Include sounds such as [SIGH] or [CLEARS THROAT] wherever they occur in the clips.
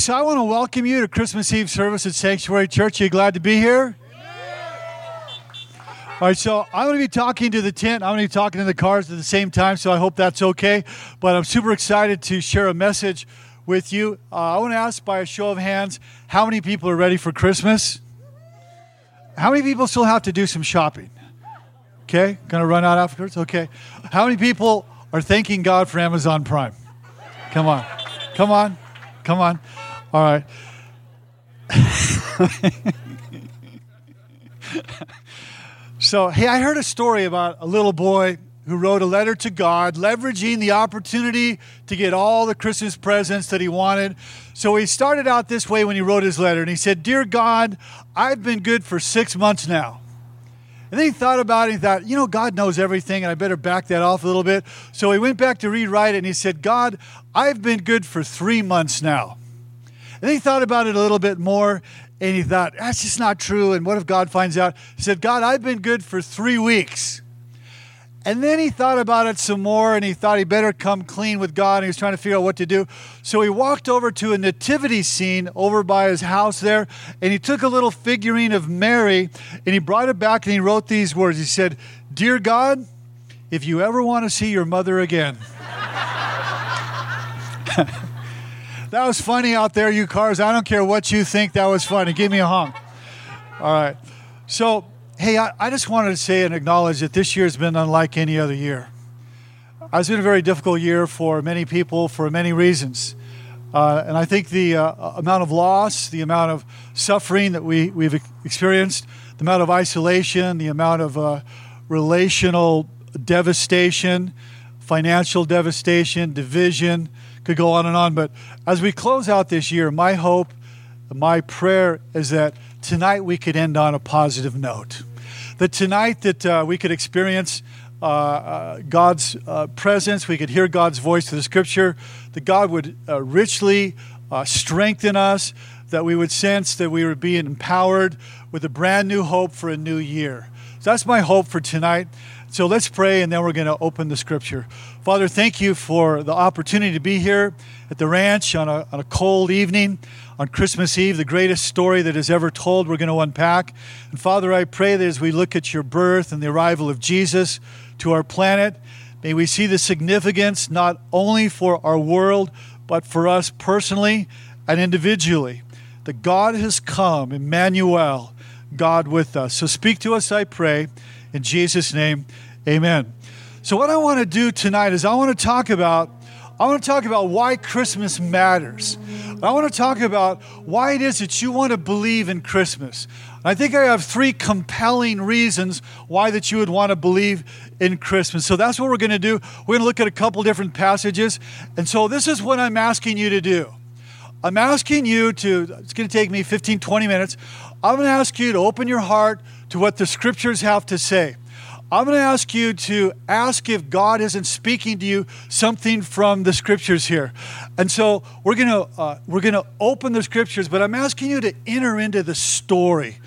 So I want to welcome you to Christmas Eve service at Sanctuary Church. Are you glad to be here? All right, so I'm going to be talking to the tent. I'm going to be talking to the cars at the same time, so I hope that's okay. But I'm super excited to share a message with you. Uh, I want to ask by a show of hands how many people are ready for Christmas? How many people still have to do some shopping? Okay, going to run out afterwards? Okay. How many people are thanking God for Amazon Prime? Come on. Come on. Come on. All right. so, hey, I heard a story about a little boy who wrote a letter to God, leveraging the opportunity to get all the Christmas presents that he wanted. So he started out this way when he wrote his letter, and he said, Dear God, I've been good for six months now. And then he thought about it and he thought, you know, God knows everything, and I better back that off a little bit. So he went back to rewrite it, and he said, God, I've been good for three months now. And he thought about it a little bit more and he thought, that's just not true. And what if God finds out? He said, God, I've been good for three weeks. And then he thought about it some more and he thought he better come clean with God and he was trying to figure out what to do. So he walked over to a nativity scene over by his house there and he took a little figurine of Mary and he brought it back and he wrote these words. He said, Dear God, if you ever want to see your mother again, [LAUGHS] that was funny out there, you cars. I don't care what you think, that was funny. Give me a honk. All right. So, hey, I, I just wanted to say and acknowledge that this year has been unlike any other year. It's been a very difficult year for many people for many reasons. Uh, and I think the uh, amount of loss, the amount of suffering that we, we've experienced, the amount of isolation, the amount of uh, relational devastation, financial devastation, division, could go on and on. But as we close out this year, my hope, my prayer is that tonight we could end on a positive note. That tonight that uh, we could experience uh, uh, God's uh, presence, we could hear God's voice through the Scripture, that God would uh, richly uh, strengthen us, that we would sense that we were being empowered with a brand new hope for a new year. So that's my hope for tonight. So let's pray and then we're going to open the scripture. Father, thank you for the opportunity to be here at the ranch on a, on a cold evening on Christmas Eve, the greatest story that is ever told, we're going to unpack. And Father, I pray that as we look at your birth and the arrival of Jesus to our planet, may we see the significance not only for our world, but for us personally and individually. That God has come, Emmanuel, God with us. So speak to us, I pray. In Jesus' name, amen. So, what I want to do tonight is I want to talk about. I want to talk about why Christmas matters. I want to talk about why it is that you want to believe in Christmas. I think I have three compelling reasons why that you would want to believe in Christmas. So that's what we're going to do. We're going to look at a couple different passages. And so this is what I'm asking you to do. I'm asking you to, it's going to take me 15, 20 minutes. I'm going to ask you to open your heart to what the scriptures have to say. I'm going to ask you to ask if God isn't speaking to you something from the scriptures here. And so we're going to uh, we're going to open the scriptures, but I'm asking you to enter into the story.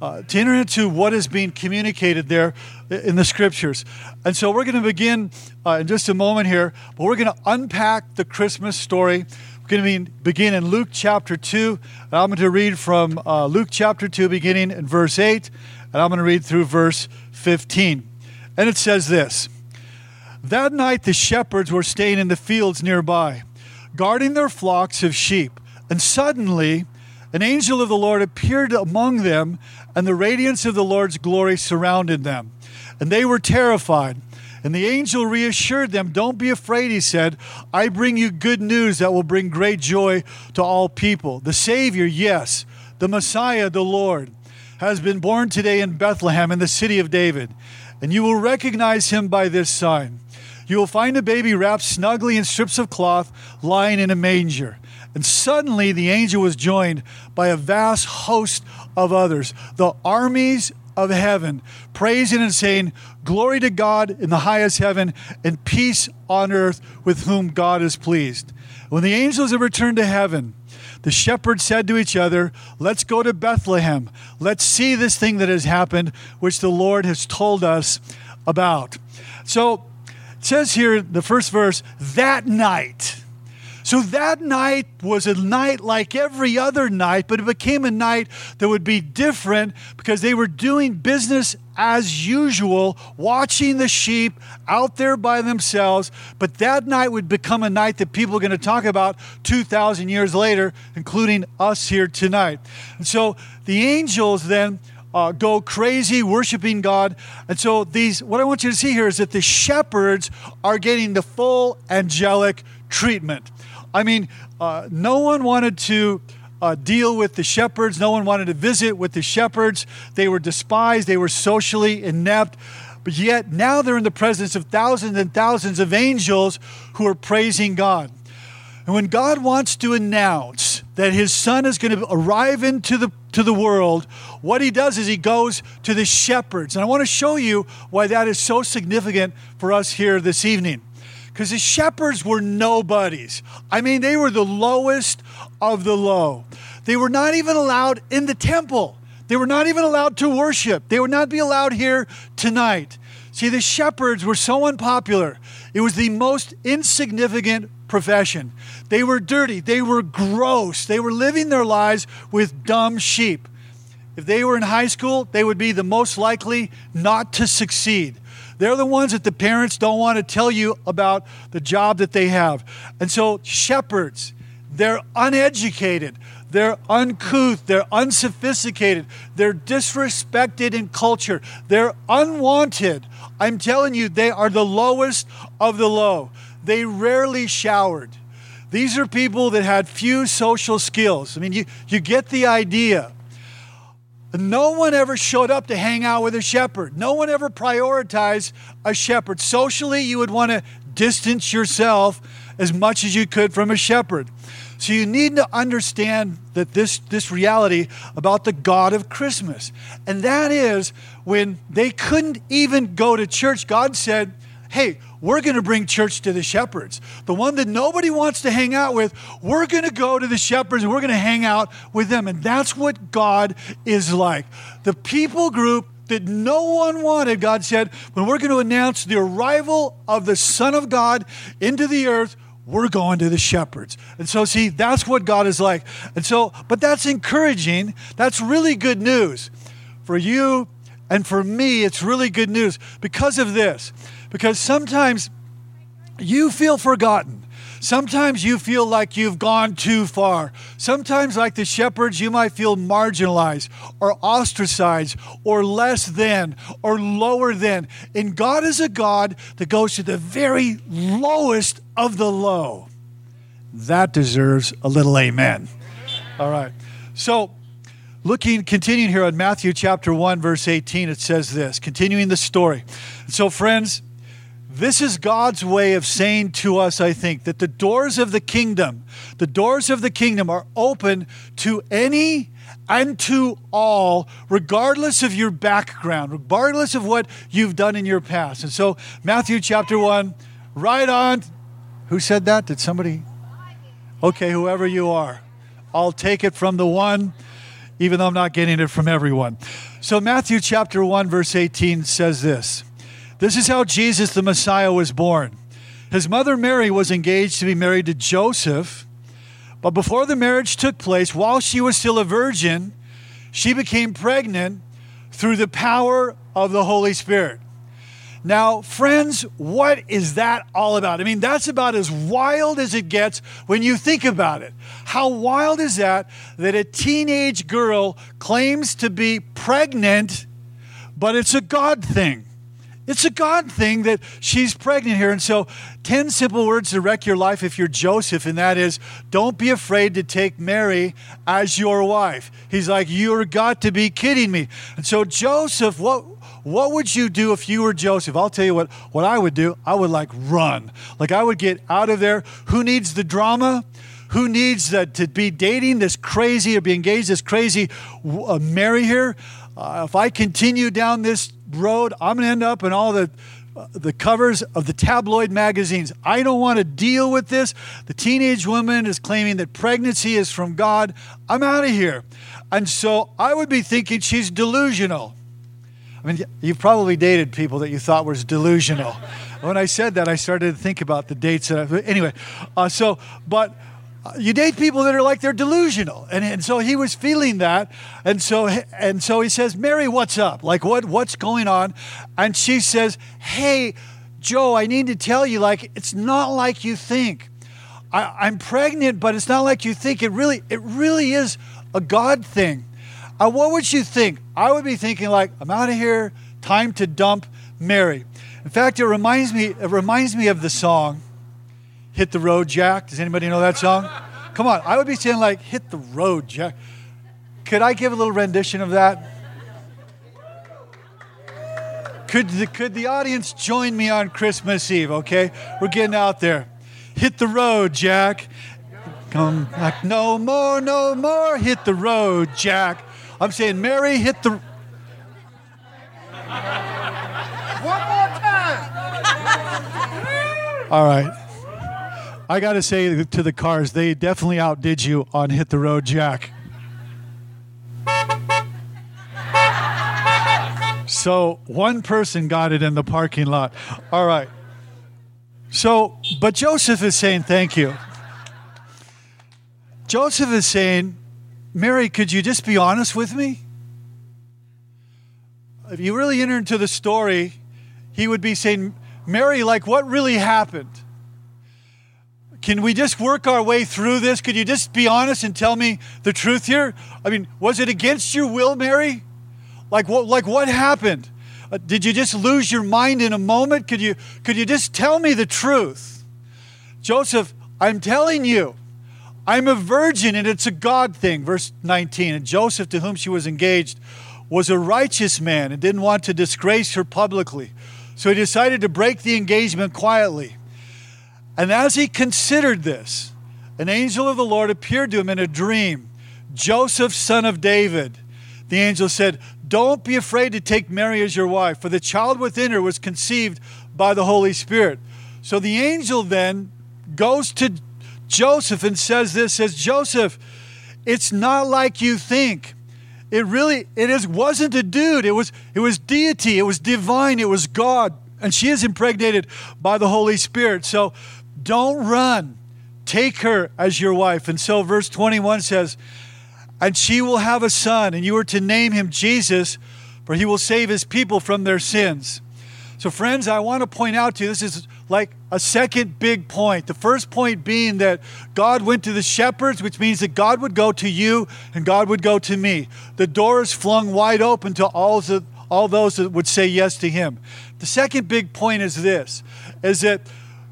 Uh, to enter into what is being communicated there in the scriptures. And so we're going to begin uh, in just a moment here, but we're going to unpack the Christmas story. Going to begin in Luke chapter 2. And I'm going to read from uh, Luke chapter 2, beginning in verse 8, and I'm going to read through verse 15. And it says this That night the shepherds were staying in the fields nearby, guarding their flocks of sheep. And suddenly an angel of the Lord appeared among them, and the radiance of the Lord's glory surrounded them. And they were terrified. And the angel reassured them, Don't be afraid, he said. I bring you good news that will bring great joy to all people. The Savior, yes, the Messiah, the Lord, has been born today in Bethlehem in the city of David. And you will recognize him by this sign. You will find a baby wrapped snugly in strips of cloth lying in a manger. And suddenly the angel was joined by a vast host of others, the armies of heaven, praising and saying, Glory to God in the highest heaven, and peace on earth with whom God is pleased. When the angels had returned to heaven, the shepherds said to each other, Let's go to Bethlehem. Let's see this thing that has happened, which the Lord has told us about. So it says here, the first verse, that night. So that night was a night like every other night, but it became a night that would be different because they were doing business as usual, watching the sheep out there by themselves. But that night would become a night that people are going to talk about 2,000 years later, including us here tonight. And so the angels then. Uh, go crazy worshiping God. And so these what I want you to see here is that the shepherds are getting the full angelic treatment. I mean, uh, no one wanted to uh, deal with the shepherds. No one wanted to visit with the shepherds. They were despised, they were socially inept. But yet now they're in the presence of thousands and thousands of angels who are praising God. And when God wants to announce that his son is going to arrive into the to the world, what he does is he goes to the shepherds. And I want to show you why that is so significant for us here this evening because the shepherds were nobodies. I mean, they were the lowest of the low. They were not even allowed in the temple. They were not even allowed to worship. They would not be allowed here tonight. See, the shepherds were so unpopular. It was the most insignificant profession. They were dirty. They were gross. They were living their lives with dumb sheep. If they were in high school, they would be the most likely not to succeed. They're the ones that the parents don't want to tell you about the job that they have. And so, shepherds, they're uneducated, they're uncouth, they're unsophisticated, they're disrespected in culture, they're unwanted. I'm telling you, they are the lowest of the low. They rarely showered. These are people that had few social skills. I mean, you, you get the idea. No one ever showed up to hang out with a shepherd. No one ever prioritized a shepherd. Socially, you would want to distance yourself as much as you could from a shepherd. So you need to understand that this, this reality about the God of Christmas. And that is when they couldn't even go to church, God said, Hey, we're going to bring church to the shepherds. The one that nobody wants to hang out with, we're going to go to the shepherds and we're going to hang out with them. And that's what God is like. The people group that no one wanted, God said, when we're going to announce the arrival of the Son of God into the earth, we're going to the shepherds. And so, see, that's what God is like. And so, but that's encouraging. That's really good news. For you and for me, it's really good news because of this. Because sometimes you feel forgotten. Sometimes you feel like you've gone too far. Sometimes, like the shepherds, you might feel marginalized or ostracized or less than or lower than. And God is a God that goes to the very lowest of the low. That deserves a little amen. All right. So, looking, continuing here on Matthew chapter 1, verse 18, it says this, continuing the story. So, friends, this is God's way of saying to us, I think, that the doors of the kingdom, the doors of the kingdom are open to any and to all, regardless of your background, regardless of what you've done in your past. And so, Matthew chapter 1, right on. Who said that? Did somebody? Okay, whoever you are. I'll take it from the one, even though I'm not getting it from everyone. So, Matthew chapter 1, verse 18 says this. This is how Jesus the Messiah was born. His mother Mary was engaged to be married to Joseph, but before the marriage took place, while she was still a virgin, she became pregnant through the power of the Holy Spirit. Now, friends, what is that all about? I mean, that's about as wild as it gets when you think about it. How wild is that that a teenage girl claims to be pregnant, but it's a God thing? It's a God thing that she's pregnant here. And so, 10 simple words to wreck your life if you're Joseph, and that is don't be afraid to take Mary as your wife. He's like, You're got to be kidding me. And so, Joseph, what what would you do if you were Joseph? I'll tell you what, what I would do. I would like run. Like I would get out of there. Who needs the drama? Who needs uh, to be dating this crazy or be engaged this crazy uh, Mary here? Uh, if I continue down this road, I'm going to end up in all the uh, the covers of the tabloid magazines. I don't want to deal with this. The teenage woman is claiming that pregnancy is from God. I'm out of here. And so I would be thinking she's delusional. I mean, you've probably dated people that you thought was delusional. when I said that, I started to think about the dates. That I, anyway, uh, so, but you date people that are like they're delusional. And, and so he was feeling that. And so, and so he says, Mary, what's up? Like, what, what's going on? And she says, Hey, Joe, I need to tell you, like, it's not like you think. I, am pregnant, but it's not like you think. It really, it really is a God thing. Uh, what would you think? I would be thinking like, I'm out of here. Time to dump Mary. In fact, it reminds me. It reminds me of the song, "Hit the Road, Jack." Does anybody know that song? Come on, I would be saying like, "Hit the road, Jack." Could I give a little rendition of that? Could the, could the audience join me on Christmas Eve? Okay, we're getting out there. Hit the road, Jack. Come back no more, no more. Hit the road, Jack. I'm saying, Mary, hit the. One more time. All right. I got to say to the cars, they definitely outdid you on Hit the Road, Jack. So one person got it in the parking lot. All right. So, but Joseph is saying thank you. Joseph is saying, Mary, could you just be honest with me? If you really enter into the story, he would be saying, Mary, like what really happened? Can we just work our way through this? Could you just be honest and tell me the truth here? I mean, was it against your will, Mary? Like what like what happened? Uh, did you just lose your mind in a moment? Could you could you just tell me the truth? Joseph, I'm telling you, I'm a virgin and it's a God thing. Verse 19. And Joseph, to whom she was engaged, was a righteous man and didn't want to disgrace her publicly. So he decided to break the engagement quietly. And as he considered this, an angel of the Lord appeared to him in a dream Joseph, son of David. The angel said, Don't be afraid to take Mary as your wife, for the child within her was conceived by the Holy Spirit. So the angel then goes to Joseph and says this says Joseph, it's not like you think. It really it is wasn't a dude. It was it was deity. It was divine. It was God. And she is impregnated by the Holy Spirit. So don't run. Take her as your wife. And so verse 21 says, and she will have a son, and you are to name him Jesus, for he will save his people from their sins. So, friends, I want to point out to you this is like a second big point. The first point being that God went to the shepherds, which means that God would go to you and God would go to me. The door is flung wide open to all, the, all those that would say yes to him. The second big point is this is that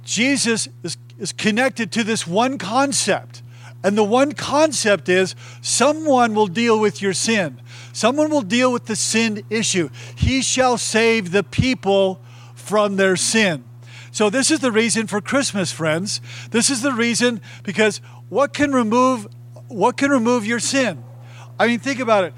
Jesus is, is connected to this one concept. And the one concept is someone will deal with your sin. Someone will deal with the sin issue. He shall save the people from their sin. So, this is the reason for Christmas, friends. This is the reason because what can remove what can remove your sin? I mean, think about it.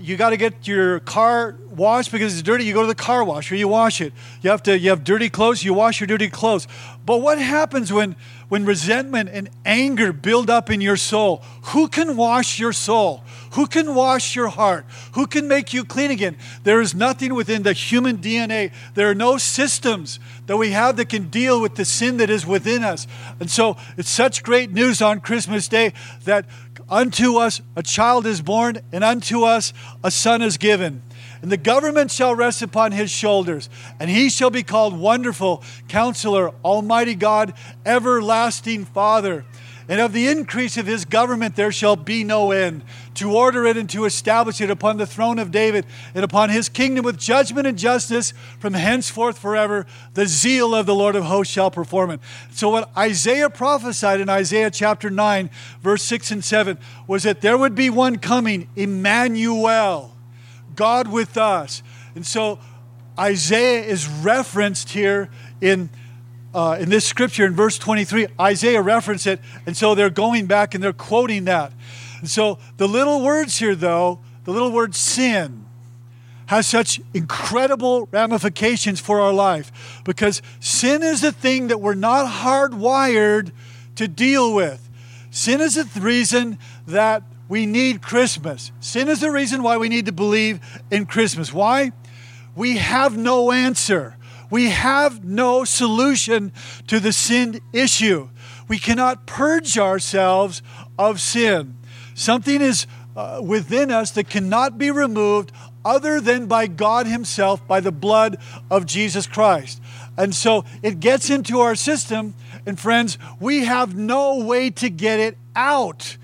You got to get your car washed because it's dirty. You go to the car wash or you wash it. You have to. You have dirty clothes. You wash your dirty clothes. But what happens when when resentment and anger build up in your soul, who can wash your soul? Who can wash your heart? Who can make you clean again? There is nothing within the human DNA. There are no systems that we have that can deal with the sin that is within us. And so it's such great news on Christmas Day that unto us a child is born and unto us a son is given and the government shall rest upon his shoulders, and he shall be called Wonderful Counselor, Almighty God, Everlasting Father. And of the increase of his government there shall be no end, to order it and to establish it upon the throne of David and upon his kingdom with judgment and justice from henceforth forever. The zeal of the Lord of hosts shall perform it. So, what Isaiah prophesied in Isaiah chapter 9, verse 6 and 7, was that there would be one coming, Emmanuel God with us. And so Isaiah is referenced here in, uh, in this scripture in verse 23. Isaiah referenced it, and so they're going back and they're quoting that. And so the little words here, though, the little word sin, has such incredible ramifications for our life because sin is the thing that we're not hardwired to deal with. Sin is the reason that we need Christmas. Sin is the reason why we need to believe in Christmas. Why? We have no answer. We have no solution to the sin issue. We cannot purge ourselves of sin. Something is uh, within us that cannot be removed other than by God Himself, by the blood of Jesus Christ. And so it gets into our system, and friends, we have no way to get it out.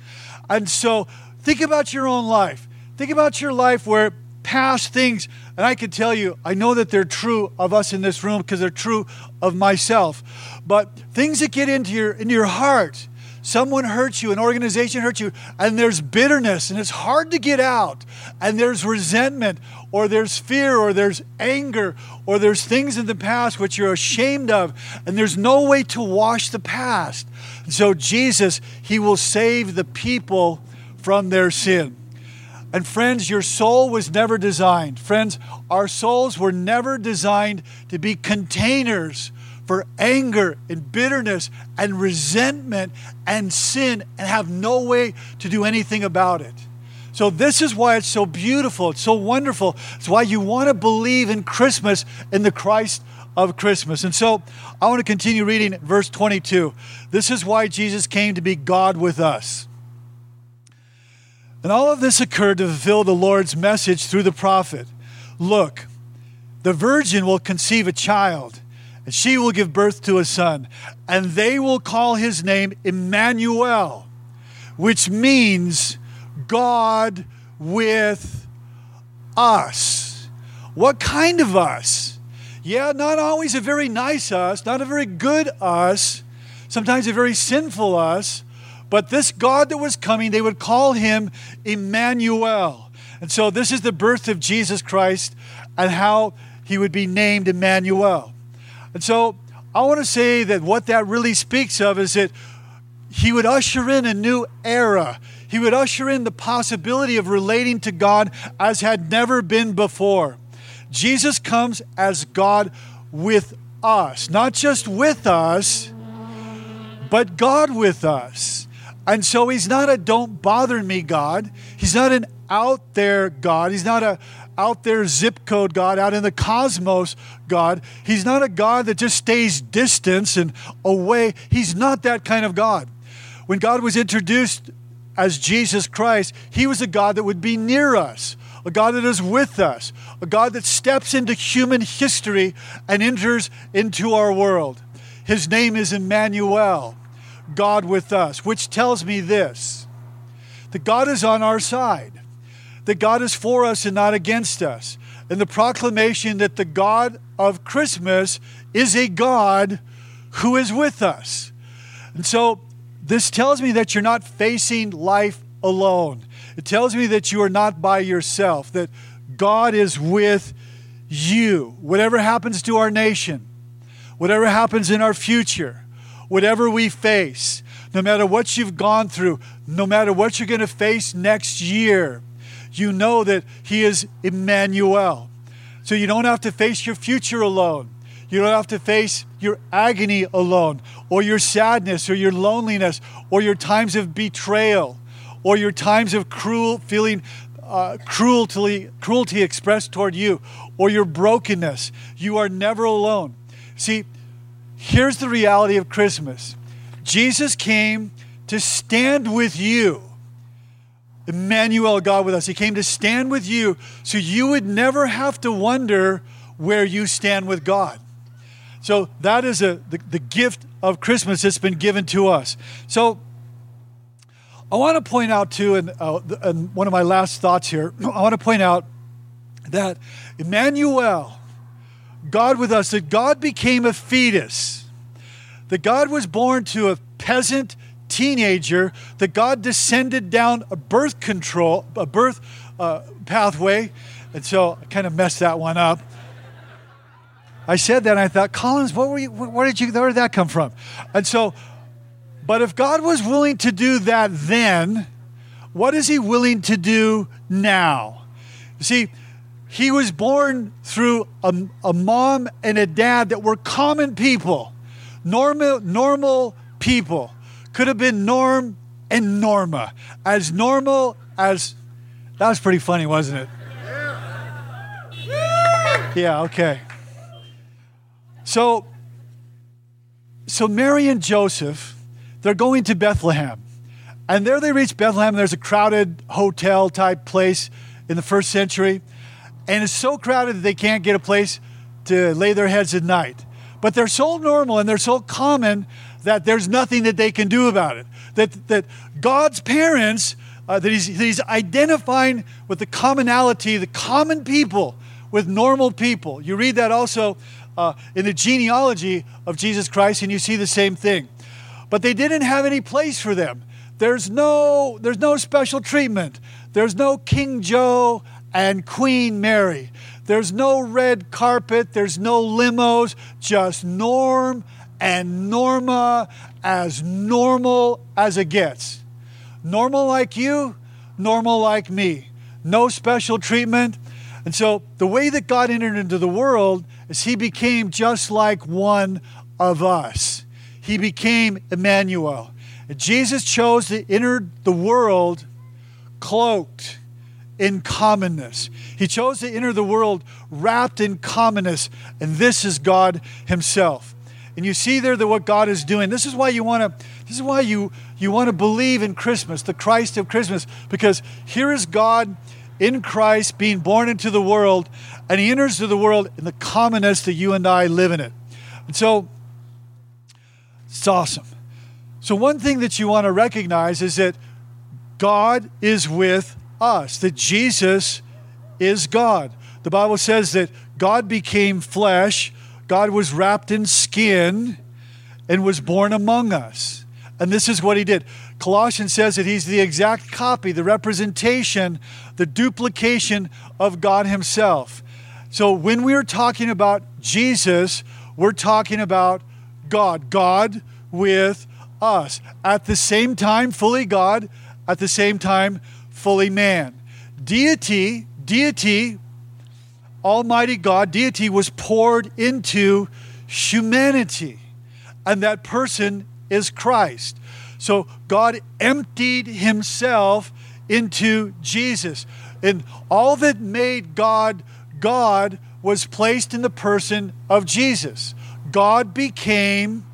And so think about your own life. Think about your life where past things, and I can tell you, I know that they're true of us in this room because they're true of myself. But things that get into your into your heart, someone hurts you, an organization hurts you, and there's bitterness, and it's hard to get out, and there's resentment, or there's fear, or there's anger, or there's things in the past which you're ashamed of, and there's no way to wash the past. And so Jesus, He will save the people from their sin. And friends, your soul was never designed. Friends, our souls were never designed to be containers for anger and bitterness and resentment and sin and have no way to do anything about it. So, this is why it's so beautiful. It's so wonderful. It's why you want to believe in Christmas, in the Christ of Christmas. And so, I want to continue reading verse 22. This is why Jesus came to be God with us. And all of this occurred to fulfill the Lord's message through the prophet Look, the virgin will conceive a child, and she will give birth to a son, and they will call his name Emmanuel, which means God with us. What kind of us? Yeah, not always a very nice us, not a very good us, sometimes a very sinful us but this God that was coming, they would call him Emmanuel. And so this is the birth of Jesus Christ and how he would be named Emmanuel. And so I want to say that what that really speaks of is that he would usher in a new era. He would usher in the possibility of relating to God as had never been before. Jesus comes as God with us, not just with us, but God with us. And so he's not a don't bother me God. He's not an out there God. He's not a out there zip code God, out in the cosmos God. He's not a God that just stays distance and away. He's not that kind of God. When God was introduced as Jesus Christ, he was a God that would be near us, a God that is with us, a God that steps into human history and enters into our world. His name is Emmanuel. God with us, which tells me this that God is on our side, that God is for us and not against us, and the proclamation that the God of Christmas is a God who is with us. And so this tells me that you're not facing life alone. It tells me that you are not by yourself, that God is with you. Whatever happens to our nation, whatever happens in our future, whatever we face, no matter what you've gone through, no matter what you're going to face next year, you know that He is Emmanuel. So you don't have to face your future alone. You don't have to face your agony alone, or your sadness, or your loneliness, or your times of betrayal, or your times of cruel feeling uh, cruelty, cruelty expressed toward you, or your brokenness. You are never alone. See, Here's the reality of Christmas Jesus came to stand with you. Emmanuel, God with us. He came to stand with you so you would never have to wonder where you stand with God. So that is a, the, the gift of Christmas that's been given to us. So I want to point out, too, and, uh, and one of my last thoughts here, [CLEARS THROAT] I want to point out that Emmanuel, God with us, that God became a fetus, that God was born to a peasant teenager, that God descended down a birth control, a birth uh, pathway. And so I kind of messed that one up. I said that and I thought, Collins, what were you, where did you, where did that come from? And so, but if God was willing to do that then, what is he willing to do now? You see, he was born through a, a mom and a dad that were common people, normal, normal people. Could have been Norm and Norma. As normal as. That was pretty funny, wasn't it? Yeah, okay. So, so Mary and Joseph, they're going to Bethlehem. And there they reach Bethlehem. There's a crowded hotel type place in the first century. And it's so crowded that they can't get a place to lay their heads at night. But they're so normal and they're so common that there's nothing that they can do about it. That, that God's parents, uh, that, he's, that He's identifying with the commonality, the common people with normal people. You read that also uh, in the genealogy of Jesus Christ, and you see the same thing. But they didn't have any place for them. There's no, there's no special treatment. There's no King Joe and Queen Mary. There's no red carpet. There's no limos. Just Norm and Norma as normal as it gets. Normal like you, normal like me. No special treatment. And so the way that God entered into the world is he became just like one of us. He became Emmanuel. And Jesus chose to enter the world cloaked in commonness. He chose to enter the world wrapped in commonness, and this is God Himself. And you see there that what God is doing. This is why you want to. This is why you you want to believe in Christmas, the Christ of Christmas, because here is God in Christ being born into the world, and He enters to the world in the commonness that you and I live in it. And so it's awesome. So one thing that you want to recognize is that God is with us, that Jesus is God. The Bible says that God became flesh, God was wrapped in skin, and was born among us. And this is what he did. Colossians says that he's the exact copy, the representation, the duplication of God himself. So when we are talking about Jesus, we're talking about God, God with us. At the same time, fully God, at the same time, fully man. Deity, deity, Almighty God, deity was poured into humanity, and that person is Christ. So God emptied himself into Jesus. And all that made God God was placed in the person of Jesus. God became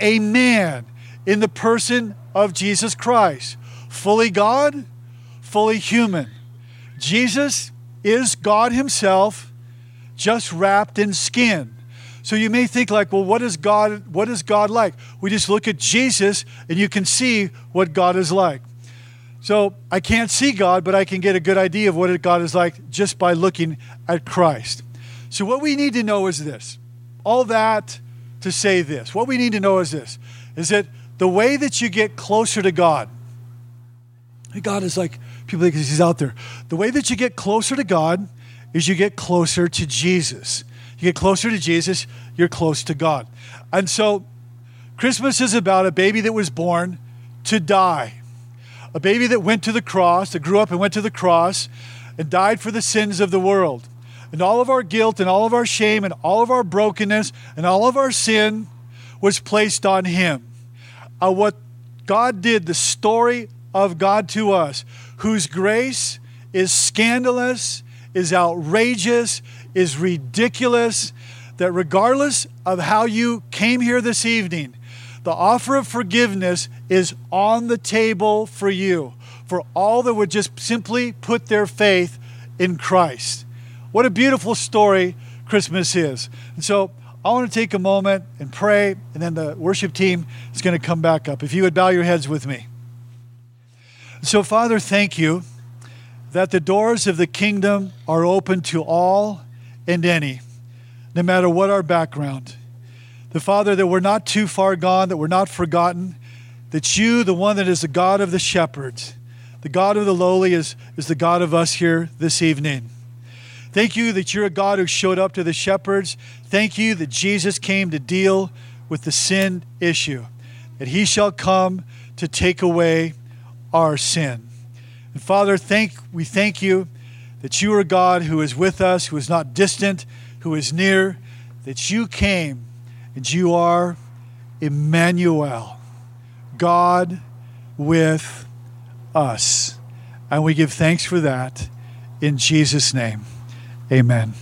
a man in the person of Jesus Christ, fully God, fully human. Jesus is God Himself, just wrapped in skin. So you may think like, well, what is God? What is God like? We just look at Jesus, and you can see what God is like. So I can't see God, but I can get a good idea of what God is like just by looking at Christ. So what we need to know is this. All that to say this. What we need to know is this is that the way that you get closer to God, God is like, people think he's out there. The way that you get closer to God is you get closer to Jesus. You get closer to Jesus, you're close to God. And so Christmas is about a baby that was born to die. A baby that went to the cross, that grew up and went to the cross and died for the sins of the world. And all of our guilt and all of our shame and all of our brokenness and all of our sin was placed on him. Uh, what God did, the story of God to us, whose grace is scandalous, is outrageous, is ridiculous, that regardless of how you came here this evening, the offer of forgiveness is on the table for you, for all that would just simply put their faith in Christ. What a beautiful story Christmas is. And so I want to take a moment and pray, and then the worship team is going to come back up. If you would bow your heads with me. So, Father, thank you that the doors of the kingdom are open to all and any, no matter what our background. The Father, that we're not too far gone, that we're not forgotten, that you, the one that is the God of the shepherds, the God of the lowly, is, is the God of us here this evening. Thank you that you're a God who showed up to the shepherds. Thank you that Jesus came to deal with the sin issue, that he shall come to take away our sin. And Father, thank we thank you that you are God who is with us, who is not distant, who is near, that you came and you are Emmanuel, God with us. And we give thanks for that in Jesus' name. Amen.